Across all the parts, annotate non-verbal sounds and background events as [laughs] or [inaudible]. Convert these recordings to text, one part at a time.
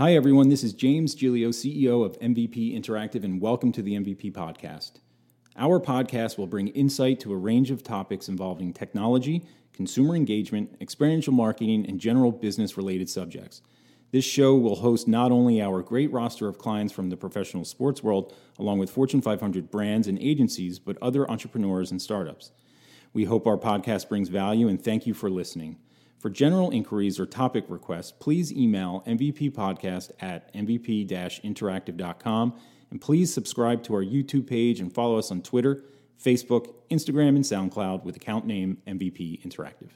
Hi, everyone. This is James Gilio, CEO of MVP Interactive, and welcome to the MVP Podcast. Our podcast will bring insight to a range of topics involving technology, consumer engagement, experiential marketing, and general business related subjects. This show will host not only our great roster of clients from the professional sports world, along with Fortune 500 brands and agencies, but other entrepreneurs and startups. We hope our podcast brings value and thank you for listening. For general inquiries or topic requests, please email mvppodcast at mvp interactive.com and please subscribe to our YouTube page and follow us on Twitter, Facebook, Instagram, and SoundCloud with account name MVP Interactive.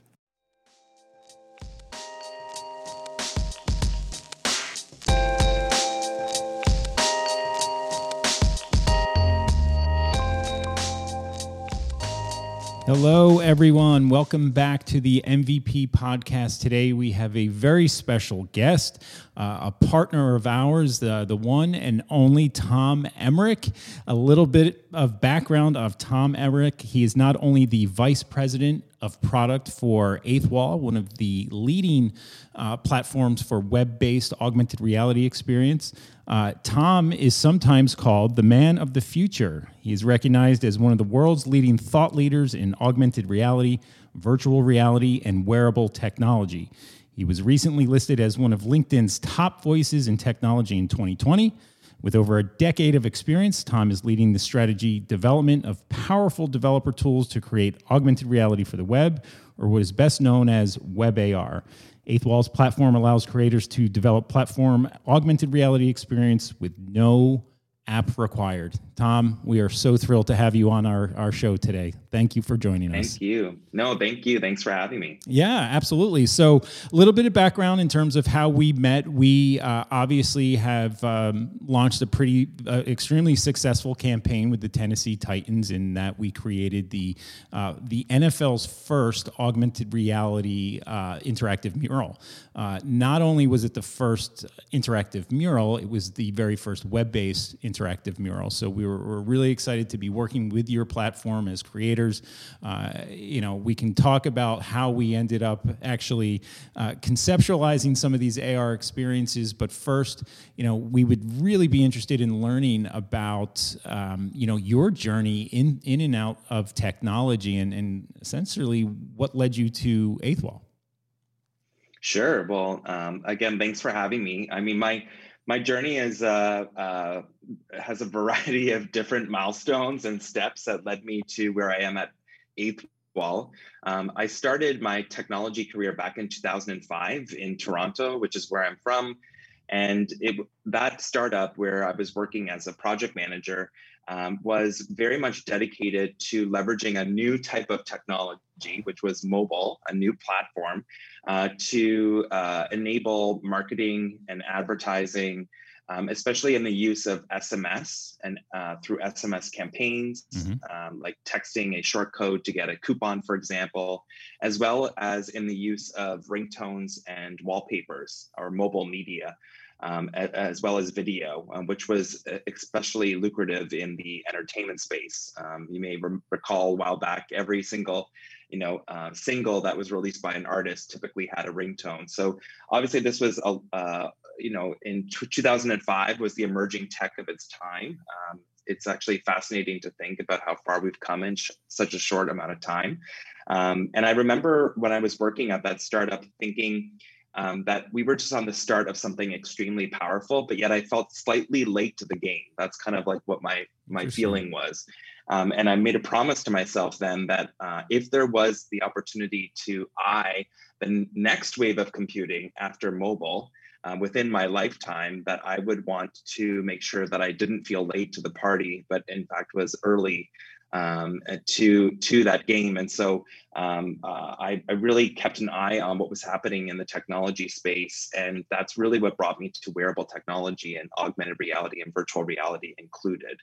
Hello, everyone. Welcome back to the MVP podcast. Today, we have a very special guest, uh, a partner of ours, the, the one and only Tom Emmerich. A little bit of background of Tom Emmerich. He is not only the vice president of product for Eighth Wall, one of the leading uh, platforms for web based augmented reality experience. Uh, Tom is sometimes called the man of the future. He is recognized as one of the world's leading thought leaders in augmented reality, virtual reality, and wearable technology. He was recently listed as one of LinkedIn's top voices in technology in 2020. With over a decade of experience, Tom is leading the strategy development of powerful developer tools to create augmented reality for the web, or what is best known as Web AR. Eighth Wall's platform allows creators to develop platform augmented reality experience with no app required. Tom, we are so thrilled to have you on our, our show today. Thank you for joining us. Thank you. No, thank you. Thanks for having me. Yeah, absolutely. So, a little bit of background in terms of how we met. We uh, obviously have um, launched a pretty, uh, extremely successful campaign with the Tennessee Titans in that we created the uh, the NFL's first augmented reality uh, interactive mural. Uh, not only was it the first interactive mural, it was the very first web based interactive mural. So we were, really excited to be working with your platform as creators. Uh, you know, we can talk about how we ended up actually uh, conceptualizing some of these AR experiences, but first, you know, we would really be interested in learning about, um, you know, your journey in in and out of technology and, and essentially what led you to Eighth Wall. Sure. Well, um, again, thanks for having me. I mean, my my journey is uh, uh, has a variety [laughs] of different milestones and steps that led me to where I am at Eighth Wall. Um, I started my technology career back in 2005 in Toronto, which is where I'm from. And it, that startup where I was working as a project manager um, was very much dedicated to leveraging a new type of technology, which was mobile, a new platform, uh, to uh, enable marketing and advertising, um, especially in the use of SMS and uh, through SMS campaigns, mm-hmm. um, like texting a short code to get a coupon, for example, as well as in the use of ringtones and wallpapers or mobile media um, as well as video, um, which was uh, especially lucrative in the entertainment space. Um, you may re- recall a while back, every single you know uh, single that was released by an artist typically had a ringtone. So obviously, this was a uh, you know in t- 2005 was the emerging tech of its time. Um, it's actually fascinating to think about how far we've come in sh- such a short amount of time. Um, and I remember when I was working at that startup, thinking um, that we were just on the start of something extremely powerful, but yet I felt slightly late to the game. That's kind of like what my my feeling was. Um, and I made a promise to myself then that uh, if there was the opportunity to eye the next wave of computing after mobile uh, within my lifetime, that I would want to make sure that I didn't feel late to the party, but in fact was early um, to to that game. And so um, uh, I, I, really kept an eye on what was happening in the technology space, and that's really what brought me to wearable technology and augmented reality and virtual reality included.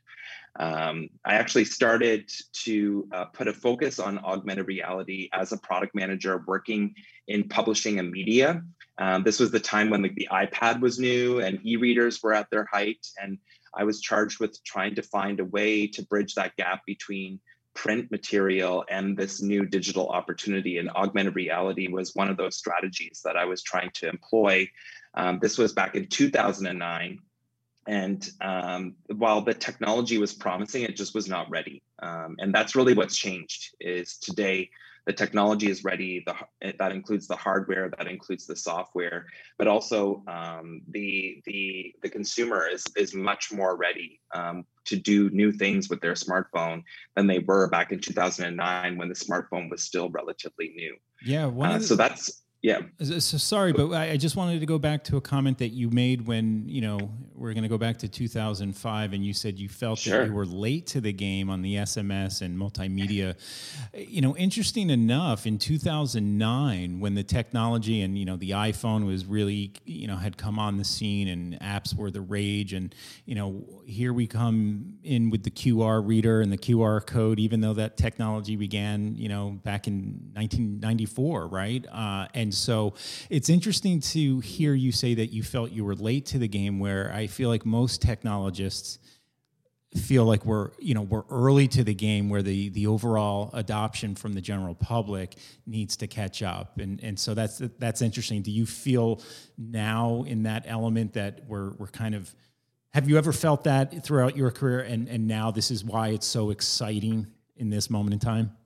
Um, I actually started to uh, put a focus on augmented reality as a product manager working in publishing and media. Um, this was the time when like, the iPad was new and e-readers were at their height, and I was charged with trying to find a way to bridge that gap between print material and this new digital opportunity. And augmented reality was one of those strategies that I was trying to employ. Um, this was back in 2009. And um, while the technology was promising, it just was not ready. Um, and that's really what's changed. Is today the technology is ready. The, that includes the hardware, that includes the software, but also um, the the the consumer is is much more ready um, to do new things with their smartphone than they were back in 2009 when the smartphone was still relatively new. Yeah, uh, so that's yeah. So sorry, but I just wanted to go back to a comment that you made when you know we're going to go back to 2005, and you said you felt sure. that you were late to the game on the SMS and multimedia. You know, interesting enough, in 2009, when the technology and you know the iPhone was really you know had come on the scene and apps were the rage, and you know here we come in with the QR reader and the QR code, even though that technology began you know back in 1994, right? Uh, and and so it's interesting to hear you say that you felt you were late to the game, where I feel like most technologists feel like we're you know we're early to the game where the the overall adoption from the general public needs to catch up. And and so that's that's interesting. Do you feel now in that element that we're we're kind of have you ever felt that throughout your career? And and now this is why it's so exciting in this moment in time?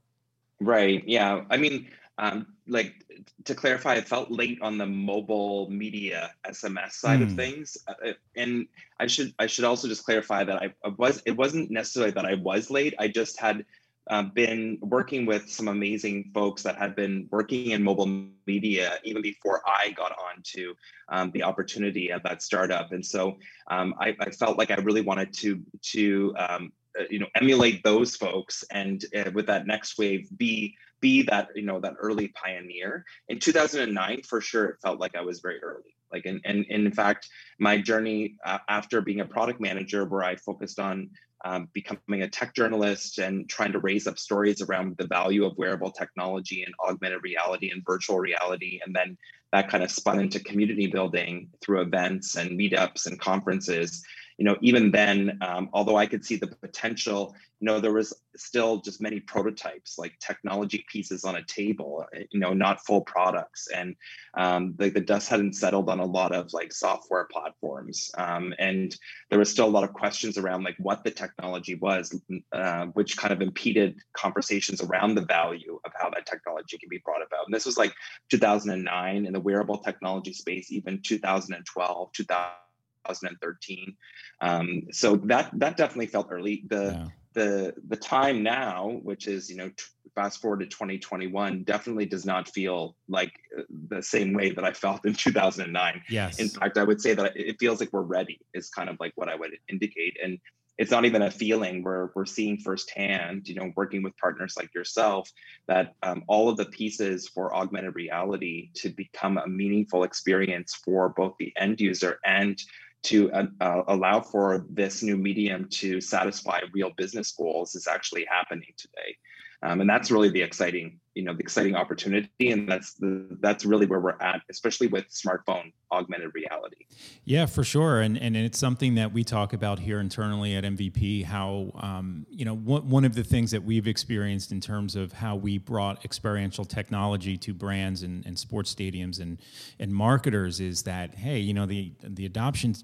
Right. Yeah. I mean um, like to clarify, I felt late on the mobile media SMS side mm. of hmm. things, uh, uh, and I should I should also just clarify that I, I, was it wasn't necessarily that I was late. I just had uh, been working with some amazing folks that had been working in mobile media even before I got on to um, the opportunity at that startup, and so um, I, I, felt like I really wanted to to um, uh, you know emulate those folks and uh, with that next wave be be that you know that early pioneer. In 2009 for sure it felt like i was very early. Like and, and, in fact my journey uh, after being a product manager where i focused on um, becoming a tech journalist and trying to raise up stories around the value of wearable technology and augmented reality and virtual reality and then that kind of spun into community building through events and meetups and conferences you know, even then, um, although I could see the potential, you know, there was still just many prototypes, like technology pieces on a table, uh, you know, not full products, and um, the, the dust hadn't settled on a lot of like software platforms, um, and there was still a lot of questions around like what the technology was, uh, which kind of impeded conversations around the value of how that technology can be brought about. And this was like 2009 in the wearable technology space, even 2012, 2000. 2013. Um, so that that definitely felt early. The yeah. the the time now, which is you know t- fast forward to 2021, definitely does not feel like uh, the same way that I felt in 2009. Yes. In fact, I would say that it feels like we're ready. Is kind of like what I would indicate and it's not even a feeling we're, we're seeing firsthand you know working with partners like yourself that um, all of the pieces for augmented reality to become a meaningful experience for both the end user and to uh, uh, allow for this new medium to satisfy real business goals is actually happening today. Um, and that's really the exciting, you know, the exciting opportunity, and that's the, that's really where we're at, especially with smartphone augmented reality. Yeah, for sure, and and it's something that we talk about here internally at MVP. How um, you know one one of the things that we've experienced in terms of how we brought experiential technology to brands and, and sports stadiums and and marketers is that hey, you know the the adoption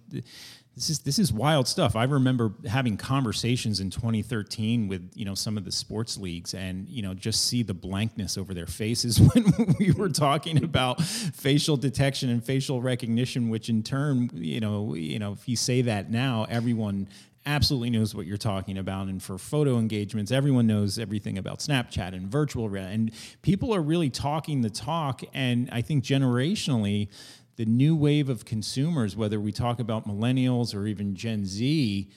this is this is wild stuff. I remember having conversations in 2013 with you know some of the sports leagues, and you know just see the blankness over their faces [laughs] when we were talking about facial detection and facial recognition, which in turn, you know, you know, if you say that now, everyone absolutely knows what you're talking about. And for photo engagements, everyone knows everything about Snapchat and virtual reality. And people are really talking the talk. And I think generationally, the new wave of consumers, whether we talk about millennials or even Gen Z,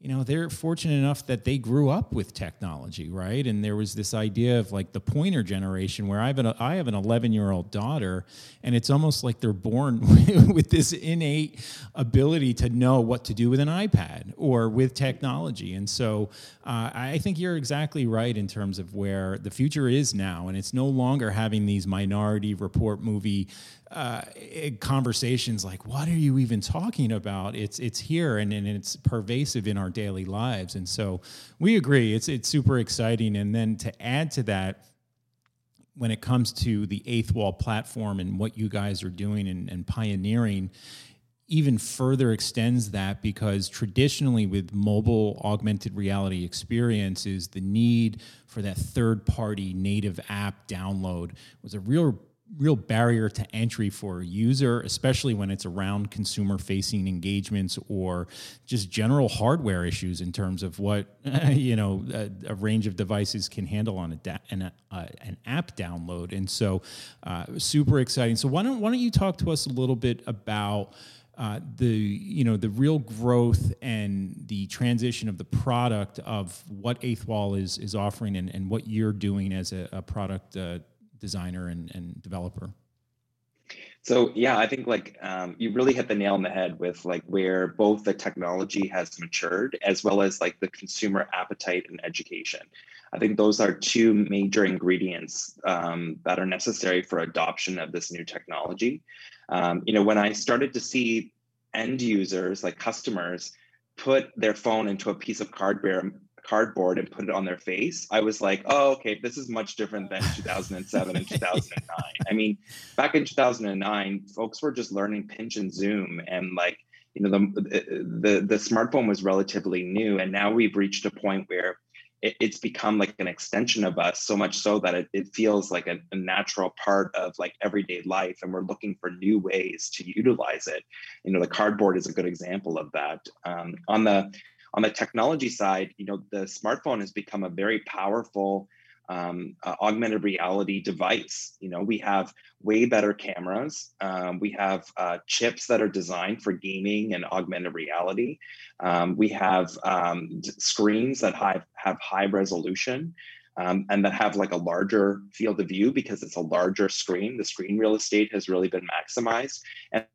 you know, they're fortunate enough that they grew up with technology, right? And there was this idea of like the pointer generation where I have an, I have an 11 year old daughter, and it's almost like they're born [laughs] with this innate ability to know what to do with an iPad or with technology. And so uh, I think you're exactly right in terms of where the future is now. And it's no longer having these minority report movie uh, conversations like, "What are you even talking about?" It's it's here and, and it's pervasive in our daily lives, and so we agree. It's it's super exciting. And then to add to that, when it comes to the Eighth Wall platform and what you guys are doing and, and pioneering, even further extends that because traditionally with mobile augmented reality experiences the need for that third party native app download was a real real barrier to entry for a user, especially when it's around consumer facing engagements or just general hardware issues in terms of what [laughs] you know a, a range of devices can handle on a da- an, uh, an app download. And so, uh, super exciting. So why don't why don't you talk to us a little bit about uh, the you know the real growth and the transition of the product of what Eighth Wall is is offering and, and what you're doing as a, a product uh, designer and, and developer? So yeah, I think like um, you really hit the nail on the head with like where both the technology has matured as well as like the consumer appetite and education. I think those are two major ingredients um, that are necessary for adoption of this new technology. Um, you know, when I started to see end users like customers put their phone into a piece of cardboard cardboard and put it on their face, I was like, oh, okay, this is much different than [laughs] 2007 and 2009. I mean, back in 2009, folks were just learning pinch and zoom and like, you know, the, the, the smartphone was relatively new. And now we've reached a point where it, it's become like an extension of us so much so that it, it feels like a, a natural part of like everyday life. And we're looking for new ways to utilize it. You know, the cardboard is a good example of that. Um, on the on the technology side, you know, the smartphone has become a very powerful um, uh, augmented reality device. You know, we have way better cameras. Um, we have uh, chips that are designed for gaming and augmented reality. Um, we have um, screens that have, have high resolution. Um, and that have like a larger field of view because it's a larger screen. The screen real estate has really been maximized. And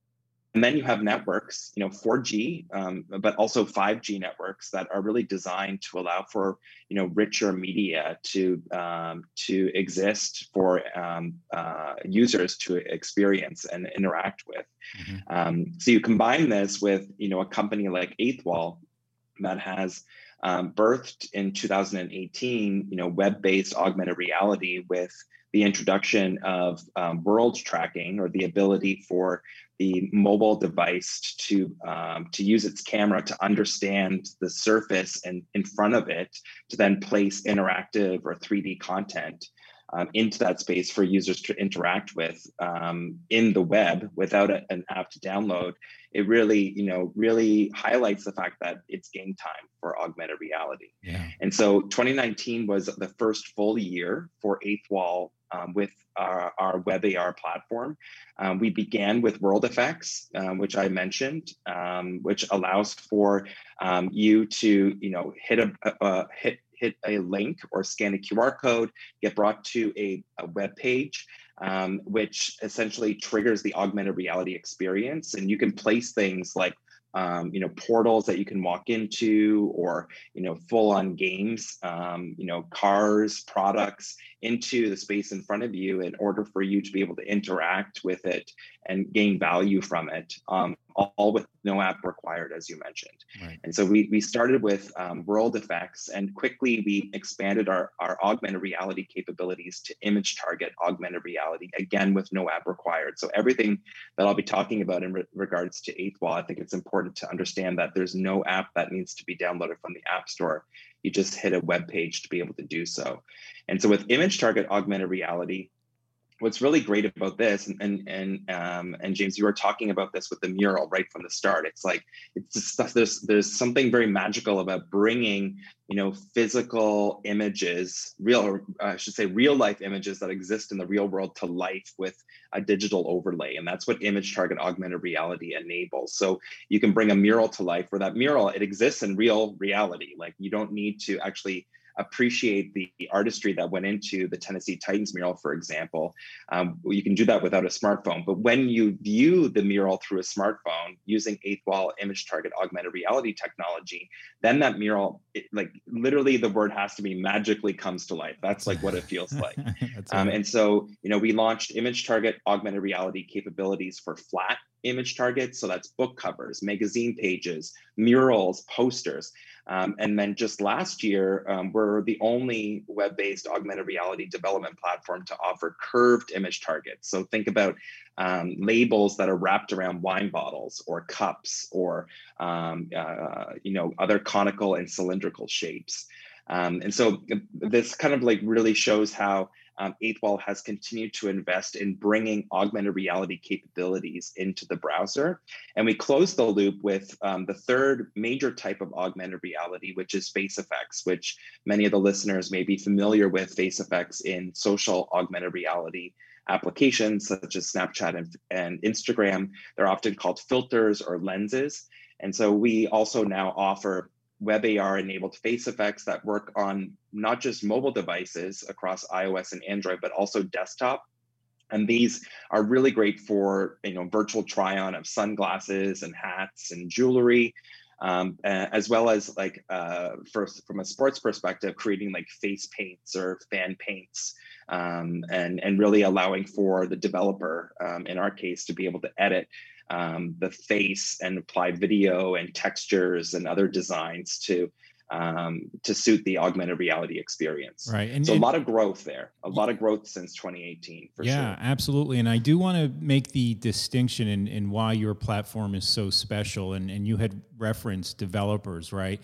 and then you have networks, you know, 4G, um, but also 5G networks that are really designed to allow for, you know, richer media to um, to exist for um, uh, users to experience and interact with. Mm-hmm. Um, so you combine this with, you know, a company like Eighth Wall that has um, birthed in 2018, you know, web-based augmented reality with the introduction of um, world tracking or the ability for the mobile device to um, to use its camera to understand the surface and in front of it to then place interactive or 3D content um, into that space for users to interact with um, in the web without a, an app to download it really you know really highlights the fact that it's game time for augmented reality yeah. and so 2019 was the first full year for eighth wall um, with our, our web AR platform. Um, we began with World Effects, um, which I mentioned, um, which allows for um, you to, you know, hit a, a, hit hit a link or scan a QR code, get brought to a, a web page. Um, which essentially triggers the augmented reality experience. And you can place things like um, you know portals that you can walk into or you know full on games um, you know cars products into the space in front of you in order for you to be able to interact with it and gain value from it um, all with no app required, as you mentioned. Right. And so we, we started with um, world effects and quickly we expanded our, our augmented reality capabilities to image target augmented reality, again, with no app required. So everything that I'll be talking about in re- regards to Eighth Wall, I think it's important to understand that there's no app that needs to be downloaded from the App Store. You just hit a web page to be able to do so. And so with image target augmented reality, what's really great about this and and and, um, and James, you were talking about this with the mural right from the start. It's like it's just, there's there's something very magical about bringing you know physical images, real I should say real life images that exist in the real world to life with a digital overlay, and that's what image target augmented reality enables. So you can bring a mural to life where that mural it exists in real reality. Like you don't need to actually appreciate the, artistry that went into the Tennessee Titans mural, for example, um, you can do that without a smartphone. But when you view the mural through a smartphone using eighth wall image target augmented reality technology, then that mural, it, like literally the word has to be magically comes to life. That's like what it feels [laughs] like. um, and so, you know, we launched image target augmented reality capabilities for flat image targets. So that's book covers, magazine pages, murals, posters. Um, and then just last year, um, we're the only web based augmented reality development platform to offer curved image targets. So think about um, labels that are wrapped around wine bottles or cups or um, uh, you know other conical and cylindrical shapes. Um, and so this kind of like really shows how um, Eighthwall has continued to invest in bringing augmented reality capabilities into the browser. And we close the loop with um, the third major type of augmented reality, which is face effects, which many of the listeners may be familiar with face effects in social augmented reality applications such as Snapchat and, and Instagram. They're often called filters or lenses. And so we also now offer WebAR enabled face effects that work on not just mobile devices across iOS and Android, but also desktop. And these are really great for you know virtual try on of sunglasses and hats and jewelry, um, as well as like uh, from a sports perspective, creating like face paints or fan paints, um, and and really allowing for the developer, um, in our case, to be able to edit um, the face and apply video and textures and other designs to um, to suit the augmented reality experience. Right. And so and, a lot of growth there, a lot of growth since 2018 for yeah, sure. Yeah, absolutely. And I do want to make the distinction in, in why your platform is so special. And, and you had referenced developers, right?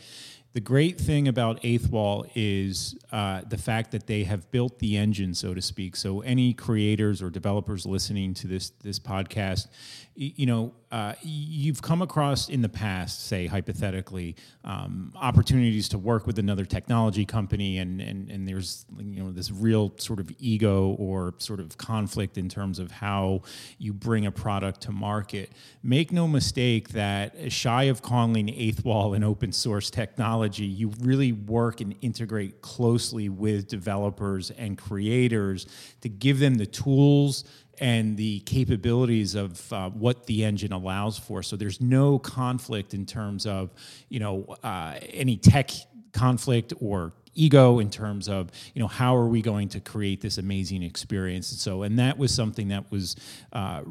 The great thing about Eighth Wall is uh, the fact that they have built the engine, so to speak. So any creators or developers listening to this this podcast, you know, uh, you've come across in the past, say hypothetically, um, opportunities to work with another technology company, and, and and there's you know this real sort of ego or sort of conflict in terms of how you bring a product to market. Make no mistake that shy of calling Eighth Wall an open source technology, you really work and integrate closely with developers and creators to give them the tools and the capabilities of uh, what the engine allows for. So there's no conflict in terms of you know uh, any tech conflict or ego in terms of you know how are we going to create this amazing experience and so and that was something that was uh,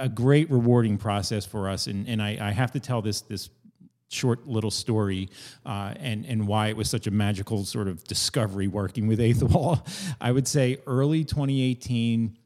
a great rewarding process for us and and I, I have to tell this this short little story uh, and and why it was such a magical sort of discovery working with Eighth Wall. [laughs] I would say early 2018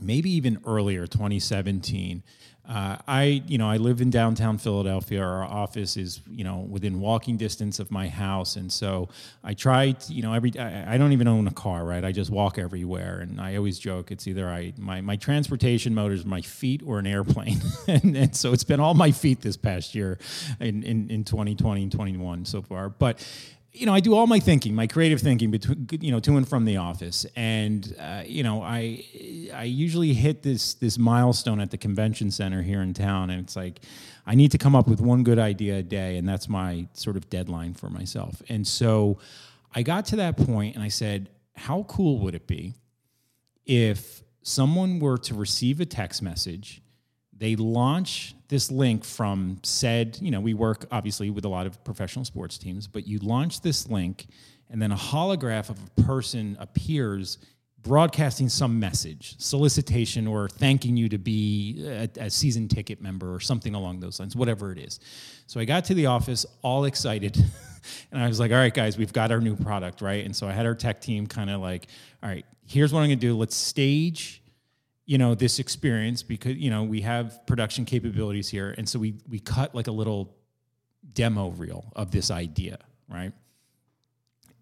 maybe even earlier 2017 uh, i you know i live in downtown philadelphia. Our office is you know within walking distance of my house. And so i try to, you know every I, I, don't even own a car right? I just walk everywhere. And i always joke it's either i my, my transportation mode is my feet or an airplane. [laughs] And, and so it's been all my feet this past year in, in, in 2020 and 21 so far. But you know, I do all my thinking, my creative thinking between, you know, to and from the office, and uh, you know, I I usually hit this this milestone at the convention center here in town, and it's like I need to come up with one good idea a day, and that's my sort of deadline for myself. And so I got to that point, and I said, how cool would it be if someone were to receive a text message they launch this link from said, you know, we work obviously with a lot of professional sports teams, but you launch this link and then a holograph of a person appears broadcasting some message, solicitation, or thanking you to be a, a, season ticket member or something along those lines, whatever it is. So I got to the office all excited. [laughs] and I was like, all right, guys, we've got our new product, right? And so I had our tech team kind of like, all right, here's what I'm going to do. Let's stage you know this experience because you know we have production capabilities here. And so we we cut like a little demo reel of this idea right?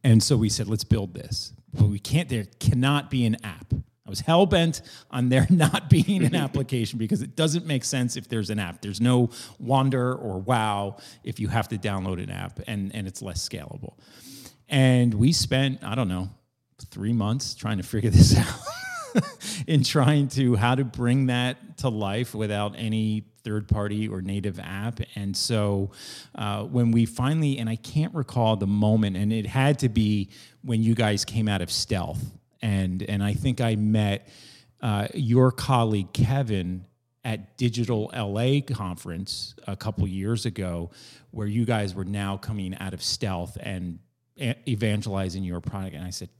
And so we said let's build this. But we can't there cannot be an app. I was hell-bent on there [laughs] not being an application because it doesn't make sense if there's an app. There's no wonder or wow if you have to download an app and and it's less scalable. And we spent i don't know three months trying to figure this [laughs] out [laughs] in trying to how to bring that to life without any third party or native app. And so uh, when we finally, and I can't recall the moment, and it had to be when you guys came out of stealth. And, and I think I met uh, your colleague, Kevin, at Digital LA conference a couple years ago, where you guys were now coming out of stealth and evangelizing your product. And I said,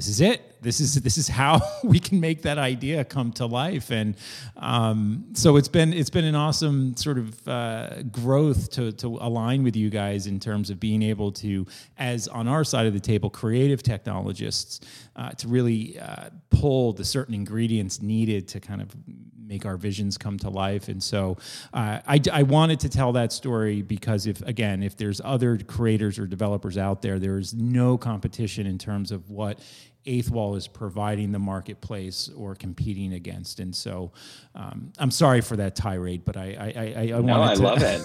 this is it. This is this is how [laughs] we can make that idea come to life, and um, so it's been it's been an awesome sort of uh, growth to to align with you guys in terms of being able to, as on our side of the table, creative technologists, uh, to really uh, pull the certain ingredients needed to kind of make our visions come to life. And so uh, I, I wanted to tell that story because if, again, if there's other creators or developers out there, there is no competition in terms of what Eighthwall is providing the marketplace or competing against. And so um, I'm sorry for that tirade, but I, I, I, I no, I to... love it.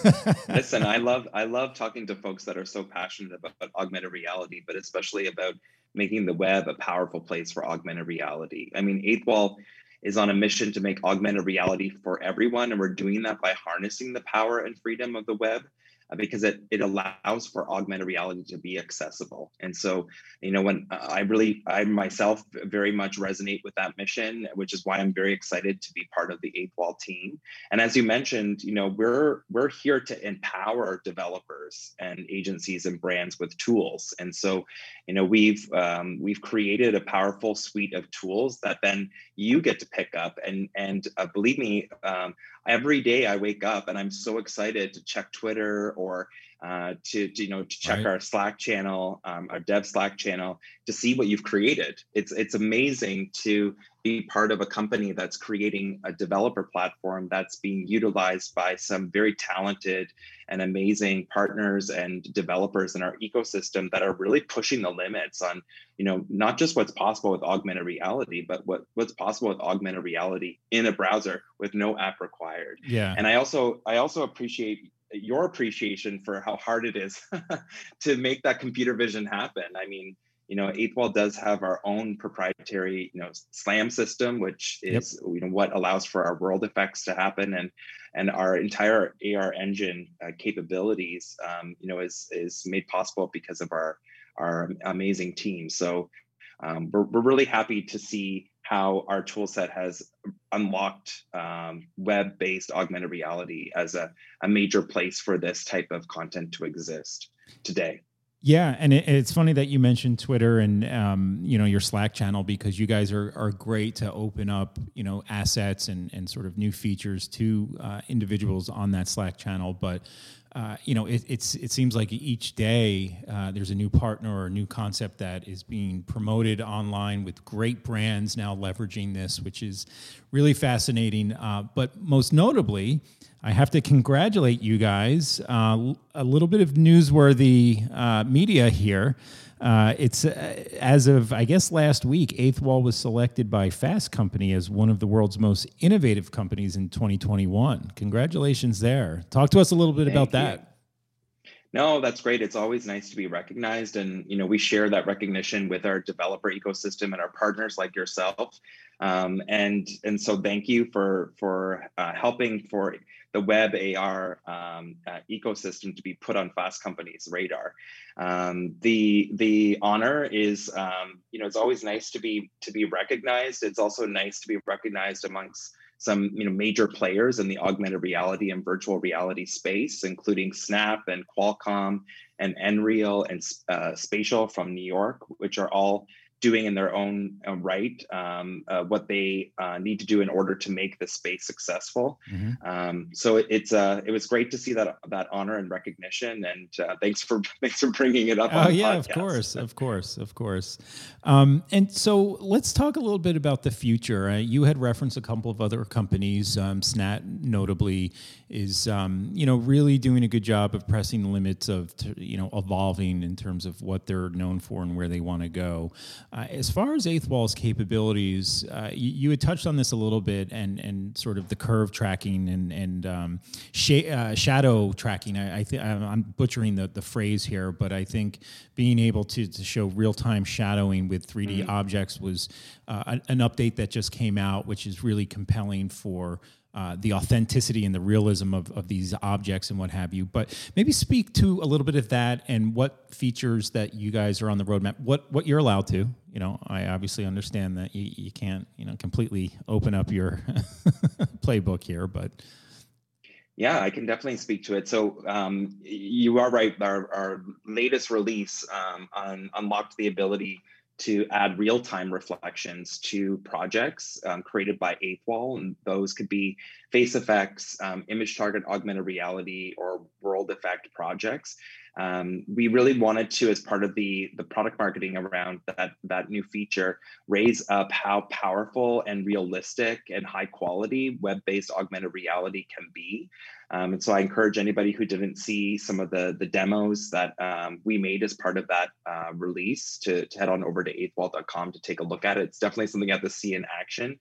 [laughs] Listen, I love, I love talking to folks that are so passionate about augmented reality, but especially about making the web a powerful place for augmented reality. I mean, eighth wall is on a mission to make augmented reality for everyone. And we're doing that by harnessing the power and freedom of the web because it, it allows for augmented reality to be accessible. And so, you know, when uh, I really, I myself very much resonate with that mission, which is why I'm very excited to be part of the Eighth Wall team. And as you mentioned, you know, we're we're here to empower developers and agencies and brands with tools. And so, you know, we've um, we've created a powerful suite of tools that then you get to pick up. And and uh, believe me, um, every day I wake up and I'm so excited to check Twitter or uh, to, to, you know to check right. our Slack channel, um, our Dev Slack channel, to see what you've created. It's it's amazing to be part of a company that's creating a developer platform that's being utilized by some very talented and amazing partners and developers in our ecosystem that are really pushing the limits on you know not just what's possible with augmented reality but what what's possible with augmented reality in a browser with no app required yeah and i also i also appreciate your appreciation for how hard it is [laughs] to make that computer vision happen i mean you know, Eighthwall does have our own proprietary, you know, SLAM system, which is yep. you know what allows for our world effects to happen, and and our entire AR engine uh, capabilities, um, you know, is is made possible because of our our amazing team. So um, we're we're really happy to see how our tool set has unlocked um, web-based augmented reality as a, a major place for this type of content to exist today. Yeah, and it, it's funny that you mentioned Twitter and um, you know your Slack channel because you guys are are great to open up you know assets and and sort of new features to uh, individuals on that Slack channel. But uh, you know, it, it's it seems like each day uh, there's a new partner or a new concept that is being promoted online with great brands now leveraging this, which is really fascinating. Uh, but most notably, I have to congratulate you guys. Uh, a little bit of newsworthy uh, media here. Uh, it's uh, as of I guess last week, Eighth Wall was selected by Fast Company as one of the world's most innovative companies in 2021. Congratulations there. Talk to us a little bit Thank about you. that. No, that's great. It's always nice to be recognized, and you know we share that recognition with our developer ecosystem and our partners like yourself. Um, and and so thank you for for uh, helping for the web AR um, uh, ecosystem to be put on Fast Company's radar. Um, the the honor is um, you know it's always nice to be to be recognized. It's also nice to be recognized amongst some you know major players in the augmented reality and virtual reality space, including Snap and Qualcomm and Nreal and uh, Spatial from New York, which are all doing in their own right um, uh, what they uh, need to do in order to make the space successful. Mm-hmm. Um, so it, it's uh, it was great to see that that honor and recognition, and uh, thanks for [laughs] thanks for bringing it up. Oh yeah, podcast. of course, of course, of course. Um, and so let's talk a little bit about the future. Uh, you had referenced a couple of other companies, um, Snap notably is um, you know really doing a good job of pressing the limits of you know evolving in terms of what they're known for and where they want to go. Uh, as far as Eighth Wall's capabilities, uh, you, you, had touched on this a little bit, and and sort of the curve tracking and and um, sh- uh, shadow tracking. I, I think I'm butchering the, the phrase here, but I think being able to, to show real time shadowing with 3D mm-hmm. objects was uh, an, an update that just came out, which is really compelling for uh, the authenticity and the realism of, of these objects and what have you. But maybe speak to a little bit of that and what features that you guys are on the roadmap, what what you're allowed to. You know, I obviously understand that you, you can't, you know, completely open up your [laughs] playbook here, but yeah, I can definitely speak to it. So um, you are right. Our, our latest release um, on, unlocked the ability to add real-time reflections to projects um, created by Eighth Wall, and those could be face effects, um, image target augmented reality, or world effect projects. Um, we really wanted to, as part of the the product marketing around that that new feature, raise up how powerful and realistic and high quality web-based augmented reality can be. Um, and so I encourage anybody who didn't see some of the the demos that um, we made as part of that uh, release to, to head on over to eighthwall.com to take a look at it. It's definitely something you have to see in action.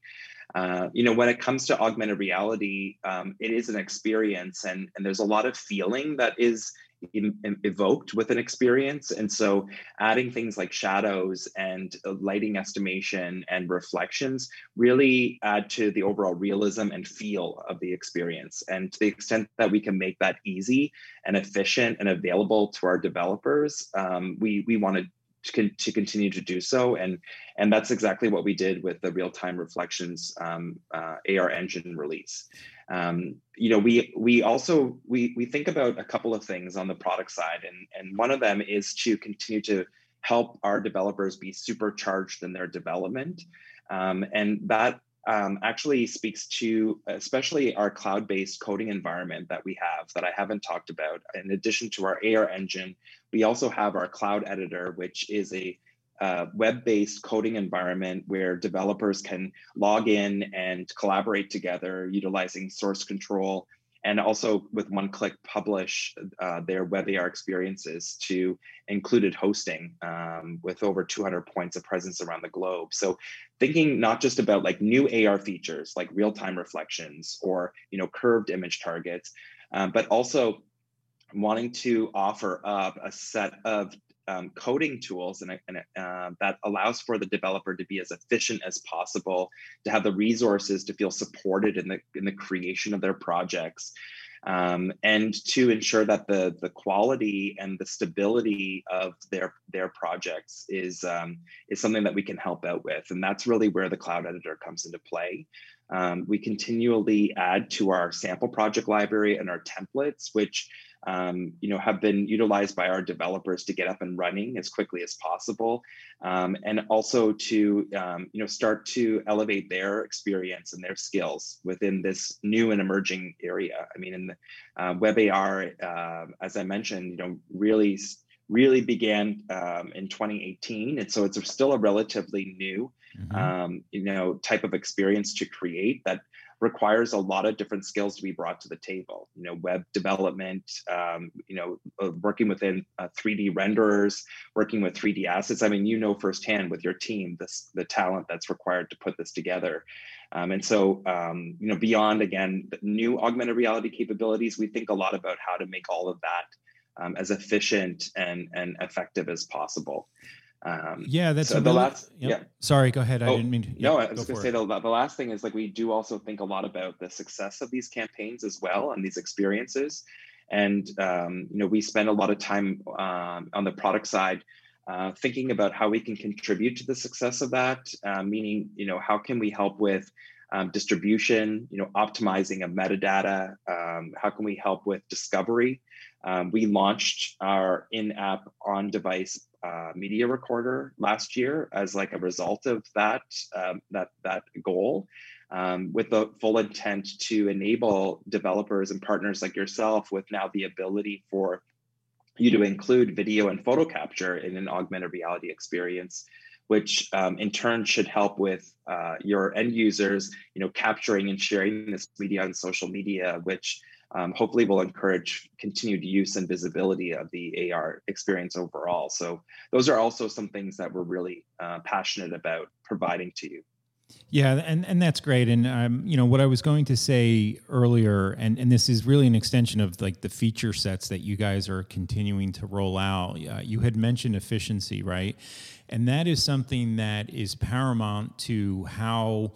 Uh, you know, when it comes to augmented reality, um, it is an experience, and and there's a lot of feeling that is in, in, evoked with an experience. And so, adding things like shadows and lighting estimation and reflections really add to the overall realism and feel of the experience. And to the extent that we can make that easy and efficient and available to our developers, um, we we want to to, to continue to do so. And, and that's exactly what we did with the real-time reflections um, uh, AR engine release. Um, you know, we we also we we think about a couple of things on the product side, and and one of them is to continue to help our developers be supercharged in their development, um, and that um, actually speaks to especially our cloud-based coding environment that we have that I haven't talked about. In addition to our AR engine, we also have our cloud editor, which is a uh, web-based coding environment where developers can log in and collaborate together utilizing source control and also with one click publish uh, their web AR experiences to included hosting um, with over 200 points of presence around the globe. So thinking not just about like new AR features like real-time reflections or you know curved image targets, um, but also wanting to offer up a set of um, coding tools and, and uh, that allows for the developer to be as efficient as possible, to have the resources to feel supported in the in the creation of their projects, um, and to ensure that the the quality and the stability of their their projects is um, is something that we can help out with, and that's really where the cloud editor comes into play. Um, we continually add to our sample project library and our templates, which um, you know, have been utilized by our developers to get up and running as quickly as possible, um, and also to um, you know start to elevate their experience and their skills within this new and emerging area. I mean, in the uh, web AR, uh, as I mentioned, you know, really really began um, in 2018, and so it's still a relatively new mm-hmm. Um, you know type of experience to create that requires a lot of different skills to be brought to the table. You know, web development, um, you know, uh, working within uh, 3D renderers, working with 3D assets. I mean, you know firsthand with your team this the talent that's required to put this together. Um, and so, um, you know, beyond again new augmented reality capabilities, we think a lot about how to make all of that um, as efficient and and effective as possible. Um, yeah, that's so the last. Yep. Yeah. Sorry, go ahead. I oh, didn't mean. To, yeah, no, I was going to say the, the last thing is like we do also think a lot about the success of these campaigns as well and these experiences, and um, you know we spend a lot of time um, on the product side. Uh, thinking about how we can contribute to the success of that, uh, meaning, you know, how can we help with um, distribution, you know, optimizing of metadata? Um, how can we help with discovery? Um, we launched our in-app on-device uh, media recorder last year as like a result of that um, that that goal, um, with the full intent to enable developers and partners like yourself with now the ability for you to include video and photo capture in an augmented reality experience which um, in turn should help with uh, your end users, you know, capturing and sharing this media on social media, which um, hopefully will encourage continued use and visibility of the AR experience overall. So those are also some things that we're really uh, passionate about providing to you. Yeah, and, and that's great. And um, you know what I was going to say earlier, and, and this is really an extension of like the feature sets that you guys are continuing to roll out. Uh, you had mentioned efficiency, right? And that is something that is paramount to how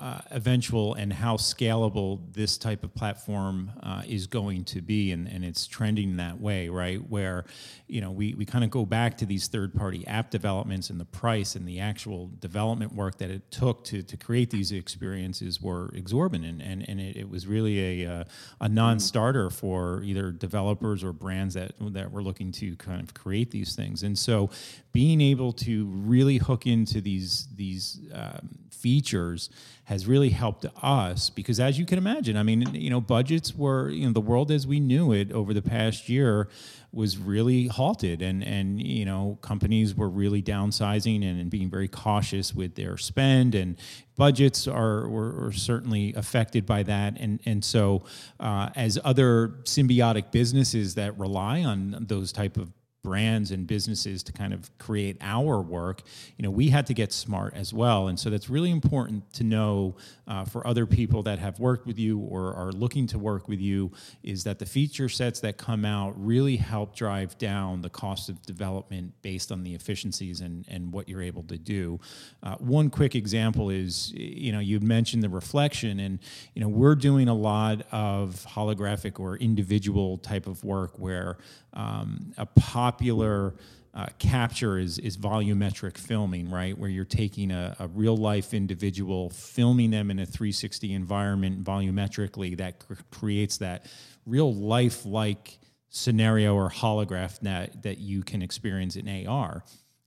uh, eventual and how scalable this type of platform uh, is going to be and, and it's trending that way right? Where you know we, we kind of go back to these third party app developments and the price and the actual development work that it took to, to create these experiences were exorbitant and, and it, it was really a, uh, a non-starter for either developers or brands that, that were looking to kind of create these things. And so being able to really hook into these these um, features has really helped us because as you can imagine i mean you know budgets were you know the world as we knew it over the past year was really halted and and you know companies were really downsizing and, and being very cautious with their spend and budgets are were, were certainly affected by that. And and so uh, as other symbiotic businesses that rely on those type of brands and businesses to kind of create our work, you know, we had to get smart as well. And so that's really important to know uh, for other people that have worked with you or are looking to work with you is that the feature sets that come out really help drive down the cost of development based on the efficiencies and, and what you're able to do. Uh, one quick example is, you know, you mentioned the reflection and, you know, we're doing a lot of holographic or individual type of work where um, a popular uh, capture is is volumetric filming, right? Where you're taking a, a, real life individual, filming them in a 360 environment volumetrically that cr- creates that real life like scenario or holograph that that you can experience in AR.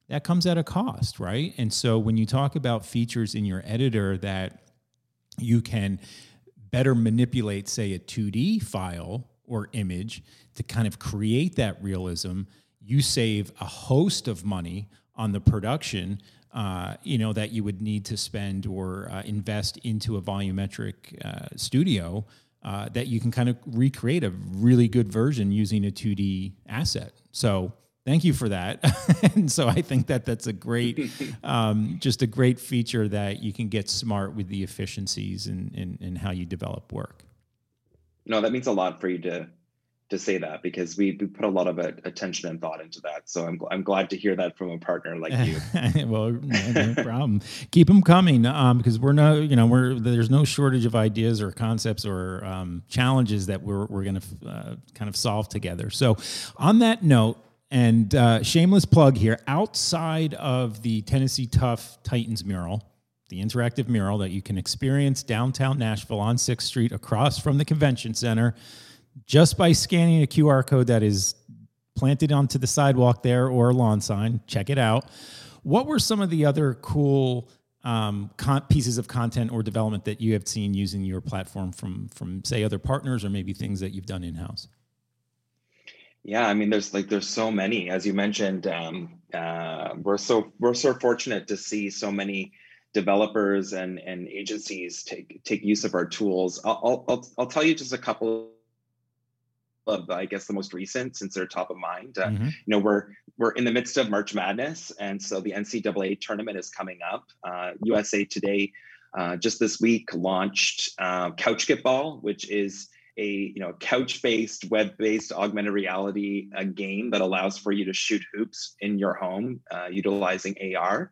That comes at a cost, right? And so when you talk about features in your editor that you can better manipulate, say, a 2D file or image to kind of create that realism, you save a host of money on the production. Uh, you know that you would need to spend or uh, invest into a volumetric uh, studio uh, that you can kind of recreate a really good version using a 2D asset. So thank you for that. [laughs] and so I think that that's a great, [laughs] um, just a great feature that you can get smart with the efficiencies and in, in, in, how you develop work. No, that means a lot for you to to say that because we, we put a lot of attention and thought into that. So I'm, I'm glad to hear that from a partner like you. [laughs] well, no, problem. Keep them coming um, because we're no, you know, we're there's no shortage of ideas or concepts or um, challenges that we're we're going to uh, kind of solve together. So, on that note. And uh, shameless plug here outside of the Tennessee Tough Titans mural, the interactive mural that you can experience downtown Nashville on 6th Street across from the convention center just by scanning a QR code that is planted onto the sidewalk there or a lawn sign. Check it out. What were some of the other cool um, con- pieces of content or development that you have seen using your platform from from say other partners or maybe things that you've done in house? Yeah, I mean, there's like there's so many. As you mentioned, um, uh, we're so we're so fortunate to see so many developers and and agencies take take use of our tools. I'll I'll, I'll tell you just a couple of I guess the most recent since they're top of mind. Uh, mm-hmm. You know, we're we're in the midst of March Madness, and so the NCAA tournament is coming up. Uh, USA Today uh, just this week launched uh, Ball, which is a you know couch-based, web-based augmented reality a game that allows for you to shoot hoops in your home uh, utilizing AR.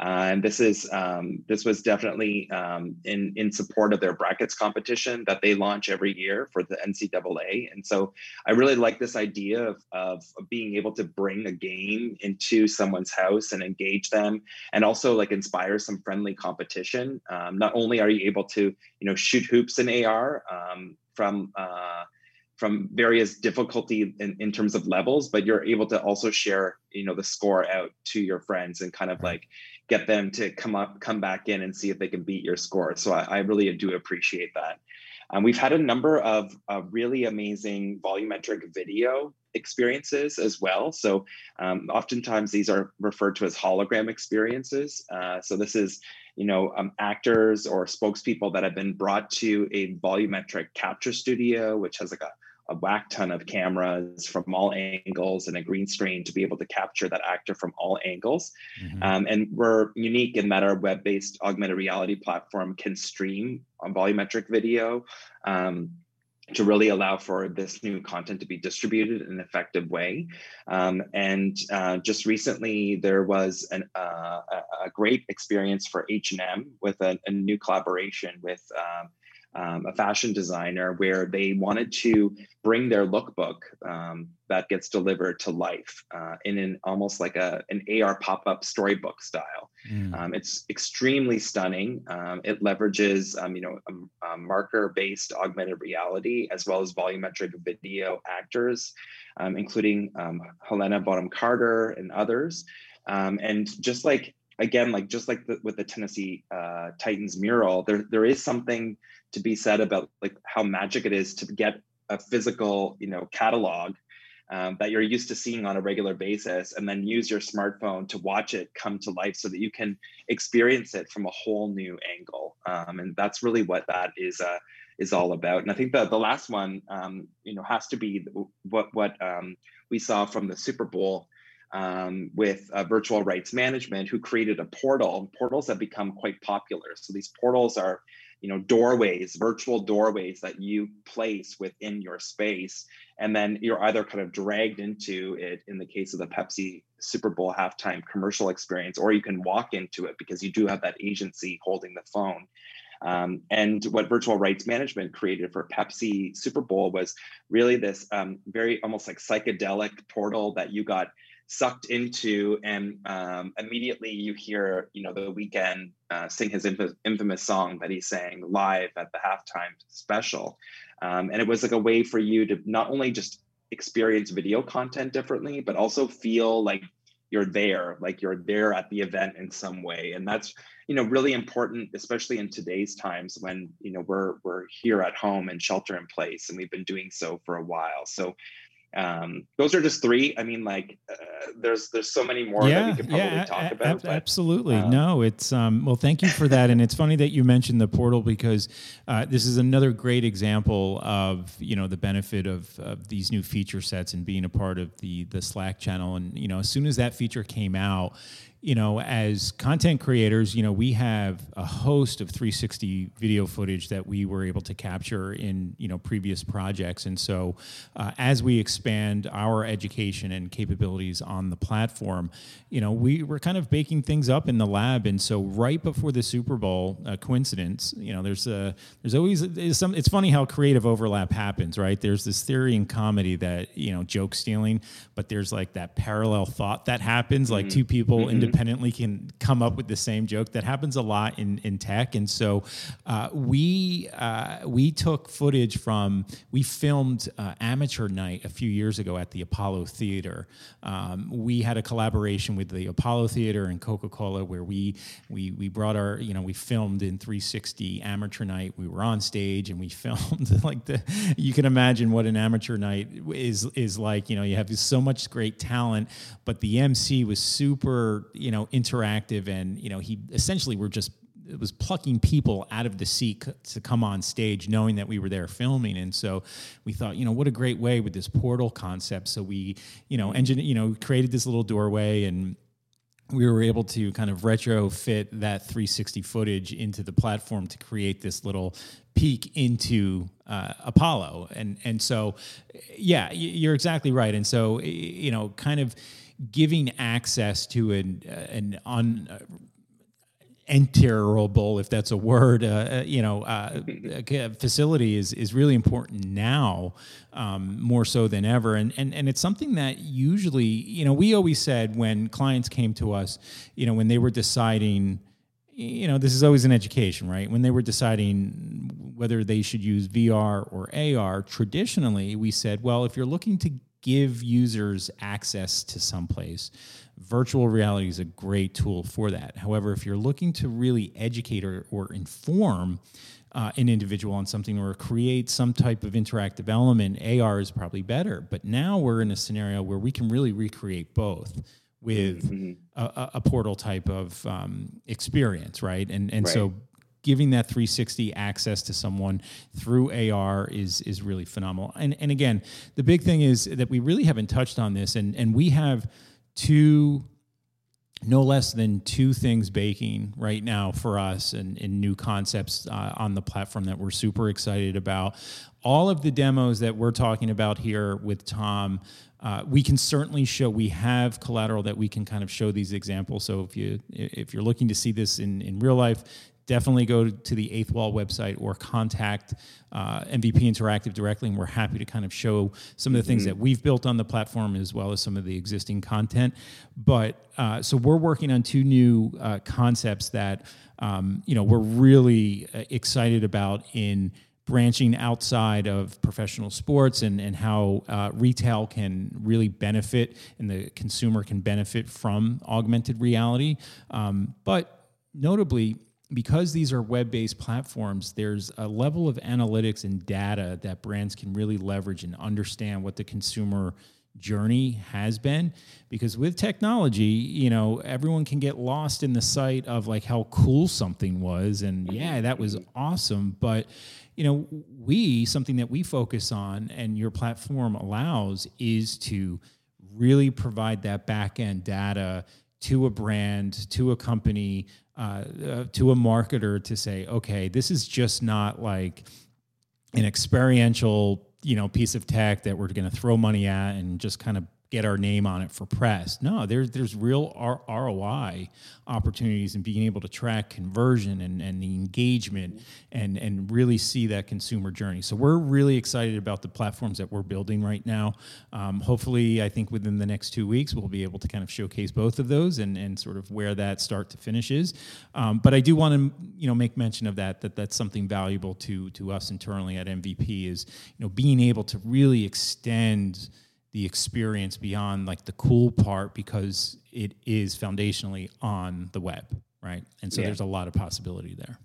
Uh, and this is um, this was definitely um, in in support of their brackets competition that they launch every year for the NCAA. And so I really like this idea of, of being able to bring a game into someone's house and engage them, and also like inspire some friendly competition. Um, not only are you able to you know shoot hoops in AR um, from uh, from various difficulty in, in terms of levels but you're able to also share you know the score out to your friends and kind of like get them to come up, come back in and see if they can beat your score. So I, I really do appreciate that. Um, we've had a number of uh, really amazing volumetric video experiences as well. So um, oftentimes these are referred to as hologram experiences. Uh, so this is, you know, um, actors or spokespeople that have been brought to a volumetric capture studio, which has like a a whack ton of cameras from all angles and a green screen to be able to capture that actor from all angles. Mm-hmm. Um, and we're unique in that our web based augmented reality platform can stream on volumetric video. Um, to really allow for this new content to be distributed in an effective way. Um, and uh, just recently, there was an, uh, a great experience for H&M with a, a new collaboration with um, um, a fashion designer where they wanted to bring their lookbook um, that gets delivered to life uh, in an almost like a an AR pop-up storybook style. Mm. Um, it's extremely stunning. Um, it leverages um, you know a, a marker-based augmented reality as well as volumetric video actors, um, including Helena Bonham Carter and others. and just like again, like just like the, with the Tennessee uh, Titans mural, there there is something to be said about like how magic it is to get a physical, you know, catalog um, that you're used to seeing on a regular basis, and then use your smartphone to watch it come to life, so that you can experience it from a whole new angle. Um, and that's really what that is. Uh, is all about. And I think the the last one, um, you know, has to be what what um, we saw from the Super Bowl um, with uh, virtual rights management who created a portal. Portals have become quite popular. So these portals are, you know, doorways, virtual doorways that you place within your space, and then you're either kind of dragged into it in the case of the Pepsi Super Bowl halftime commercial experience, or you can walk into it because you do have that agency holding the phone. Um, and what virtual rights management created for Pepsi Super Bowl was really this um, very almost like psychedelic portal that you got sucked into and um, immediately you hear you know The Weeknd uh, sing his inf- infamous song that he sang live at the halftime special. Um, and it was like a way for you to not only just experience video content differently but also feel like you're there like you're there at the event in some way. And that's you know really important especially in today's times when you know we're we're here at home and shelter in place and we've been doing so for a while. So um, those are just three. I mean, like, uh, there's there's so many more yeah, that we could probably yeah, talk a- about. but, absolutely, um, no, it's um, well. Thank you for that, and it's funny that you mentioned the portal because uh, this is another great example of you know the benefit of, of these new feature sets and being a part of the the Slack channel. And you know, as soon as that feature came out, you know, as content creators, you know, we have a host of 360 video footage that we were able to capture in, you know, previous projects. And so uh, as we expand our education and capabilities on the platform, you know, we were kind of baking things up in the lab. And so right before the Super Bowl, uh, coincidence, you know, there's a, there's always there's some, it's funny how creative overlap happens, right? There's this theory in comedy that, you know, joke stealing, but there's like that parallel thought that happens, mm-hmm. like two people mm-hmm independently can come up with the same joke. That happens a lot in, in tech. And so uh, we uh, we took footage from we filmed uh, Amateur Night a few years ago at the Apollo Theater. Um, we had a collaboration with the Apollo Theater and Coca Cola where we we we brought our you know we filmed in 360 Amateur Night. We were on stage and we [laughs] filmed like the you can imagine what an amateur night is is like. You know you have so much great talent, but the MC was super you know interactive and you know he essentially were just it was plucking people out of the seat to come on stage knowing that we were there filming. And so we thought you know what a great way with this portal concept. So we you know engine you know created this little doorway and we were able to kind of retrofit that 360 footage into the platform to create this little peek into uh, Apollo. And and so yeah you're exactly right. And so you know kind of giving access to an uh, an un enterable, if that's a word, uh, uh you know, uh, facility is is really important now, um, more so than ever. And and and it's something that usually, you know, we always said when clients came to us, you know, when they were deciding. You know, this is always an education, right? When they were deciding whether they should use VR or AR, traditionally we said, well, if you're looking to give users access to someplace. Virtual reality is a great tool for that. However, if you're looking to really educate or, or inform, uh, an individual on something or create some type of interactive element, AR is probably better. But now we're in a scenario where we can really recreate both with mm-hmm. a, a, portal type of um, experience, right? And and right. so giving that 360 access to someone through AR is is really phenomenal. And and again, the big thing is that we really haven't touched on this, and and we have two no less than two things baking right now for us and, and new concepts uh, on the platform that we're super excited about. All of the demos that we're talking about here with Tom, uh, we can certainly show. We have collateral that we can kind of show these examples. So if you if you're looking to see this in in real life, definitely go to the Eighth Wall website or contact uh, MVP Interactive directly, and we're happy to kind of show some of the things mm-hmm. that we've built on the platform as well as some of the existing content. But uh, so we're working on two new uh, concepts that um, you know we're really uh, excited about in branching outside of professional sports and, and how uh, retail can really benefit and the consumer can benefit from augmented reality. Um, but notably, because these are web-based platforms there's a level of analytics and data that brands can really leverage and understand what the consumer journey has been. Because with technology you know everyone can get lost in the sight of like how cool something was. And yeah that was awesome. But you know we something that we focus on and your platform allows is to really provide that back end data to a brand to a company uh, uh, to a marketer to say, okay, this is just not like an experiential, you know, piece of tech that we're going to throw money at and just kind of get our name on it for press. No, there's there's real R- ROI opportunities and being able to track conversion and, and the engagement and and really see that consumer journey. So we're really excited about the platforms that we're building right now. Um, hopefully, I think within the next two weeks we'll be able to kind of showcase both of those and and sort of where that start to finish is. Um, but I do want to you know make mention of that that that's something valuable to to us internally at MVP is you know being able to really extend the experience beyond like the cool part because it is foundationally on the web right and so yeah. there's a lot of possibility there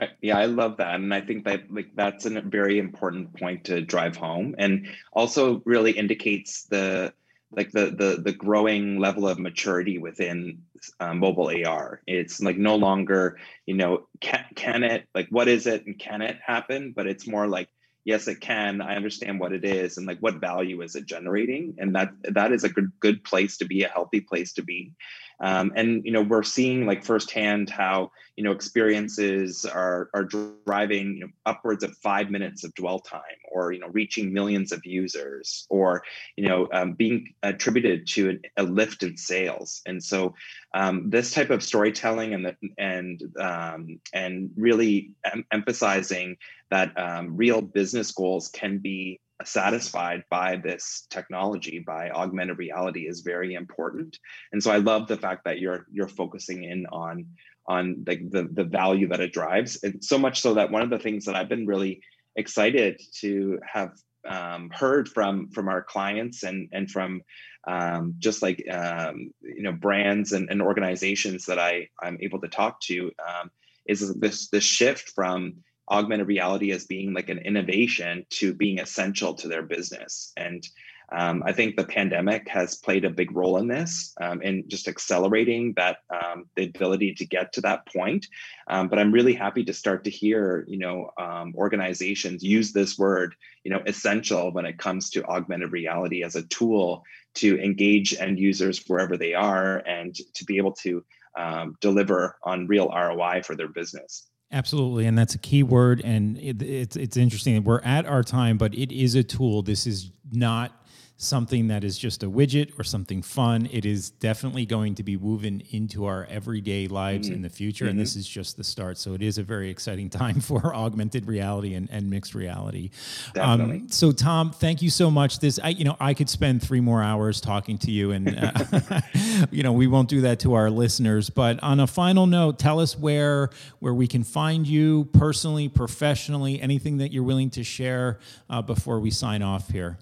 I, yeah i love that and i think that like that's a very important point to drive home and also really indicates the like the the the growing level of maturity within uh, mobile AR. It's like no longer, you know, can, can it like what is it and can it happen? But it's more like yes it can i understand what it is and like what value is it generating? And that that is a good good place to be a healthy place to be. Um, and you know we're seeing like firsthand how you know experiences are are driving you know, upwards of five minutes of dwell time or you know reaching millions of users or you know um, being attributed to an, a lift in sales. And so um, this type of storytelling and the, and um, and really em- emphasizing that um, real business goals can be satisfied by this technology by augmented reality is very important. And so i love the fact that you're you're focusing in on on like the, the value that it drives. And so much so that one of the things that i've been really excited to have um, heard from from our clients and and from um, just like um, you know brands and, and organizations that I I'm able to talk to um, is this this shift from augmented reality as being like an innovation to being essential to their business. And um, I think the pandemic has played a big role in this um, in just accelerating that um, the ability to get to that point. Um, but I'm really happy to start to hear, you know, um, organizations use this word, you know, essential when it comes to augmented reality as a tool to engage end users wherever they are and to be able to um, deliver on real ROI for their business. Absolutely, and that's a key word. And it, it's it's interesting. We're at our time, but it is a tool. This is not something that is just a widget or something fun. It is definitely going to be woven into our everyday lives mm-hmm. in the future. Mm-hmm. And this is just the start. So it is a very exciting [laughs] time for augmented reality and, and mixed reality. Definitely. Um, so Tom, thank you so much. This, I, you know, I could spend three more hours talking to you and, uh, [laughs] you know, we won't do that to our listeners, but on a final note, tell us where, where we can find you personally, professionally, anything that you're willing to share uh, before we sign off here.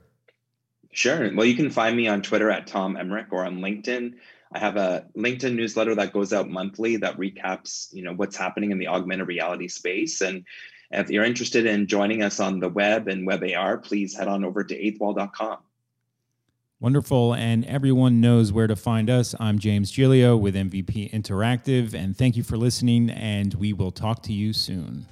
Sure. Well, you can find me on Twitter at Tom Emmrich or on LinkedIn. I have a LinkedIn newsletter that goes out monthly that recaps, you know, what's happening in the augmented reality space. And If you're interested in joining us on the web and WebAR, please head on over to eighthwall.com. Wonderful. And everyone knows where to find us. I'm James Gilio with MVP Interactive. And thank you for listening. And we will talk to you soon.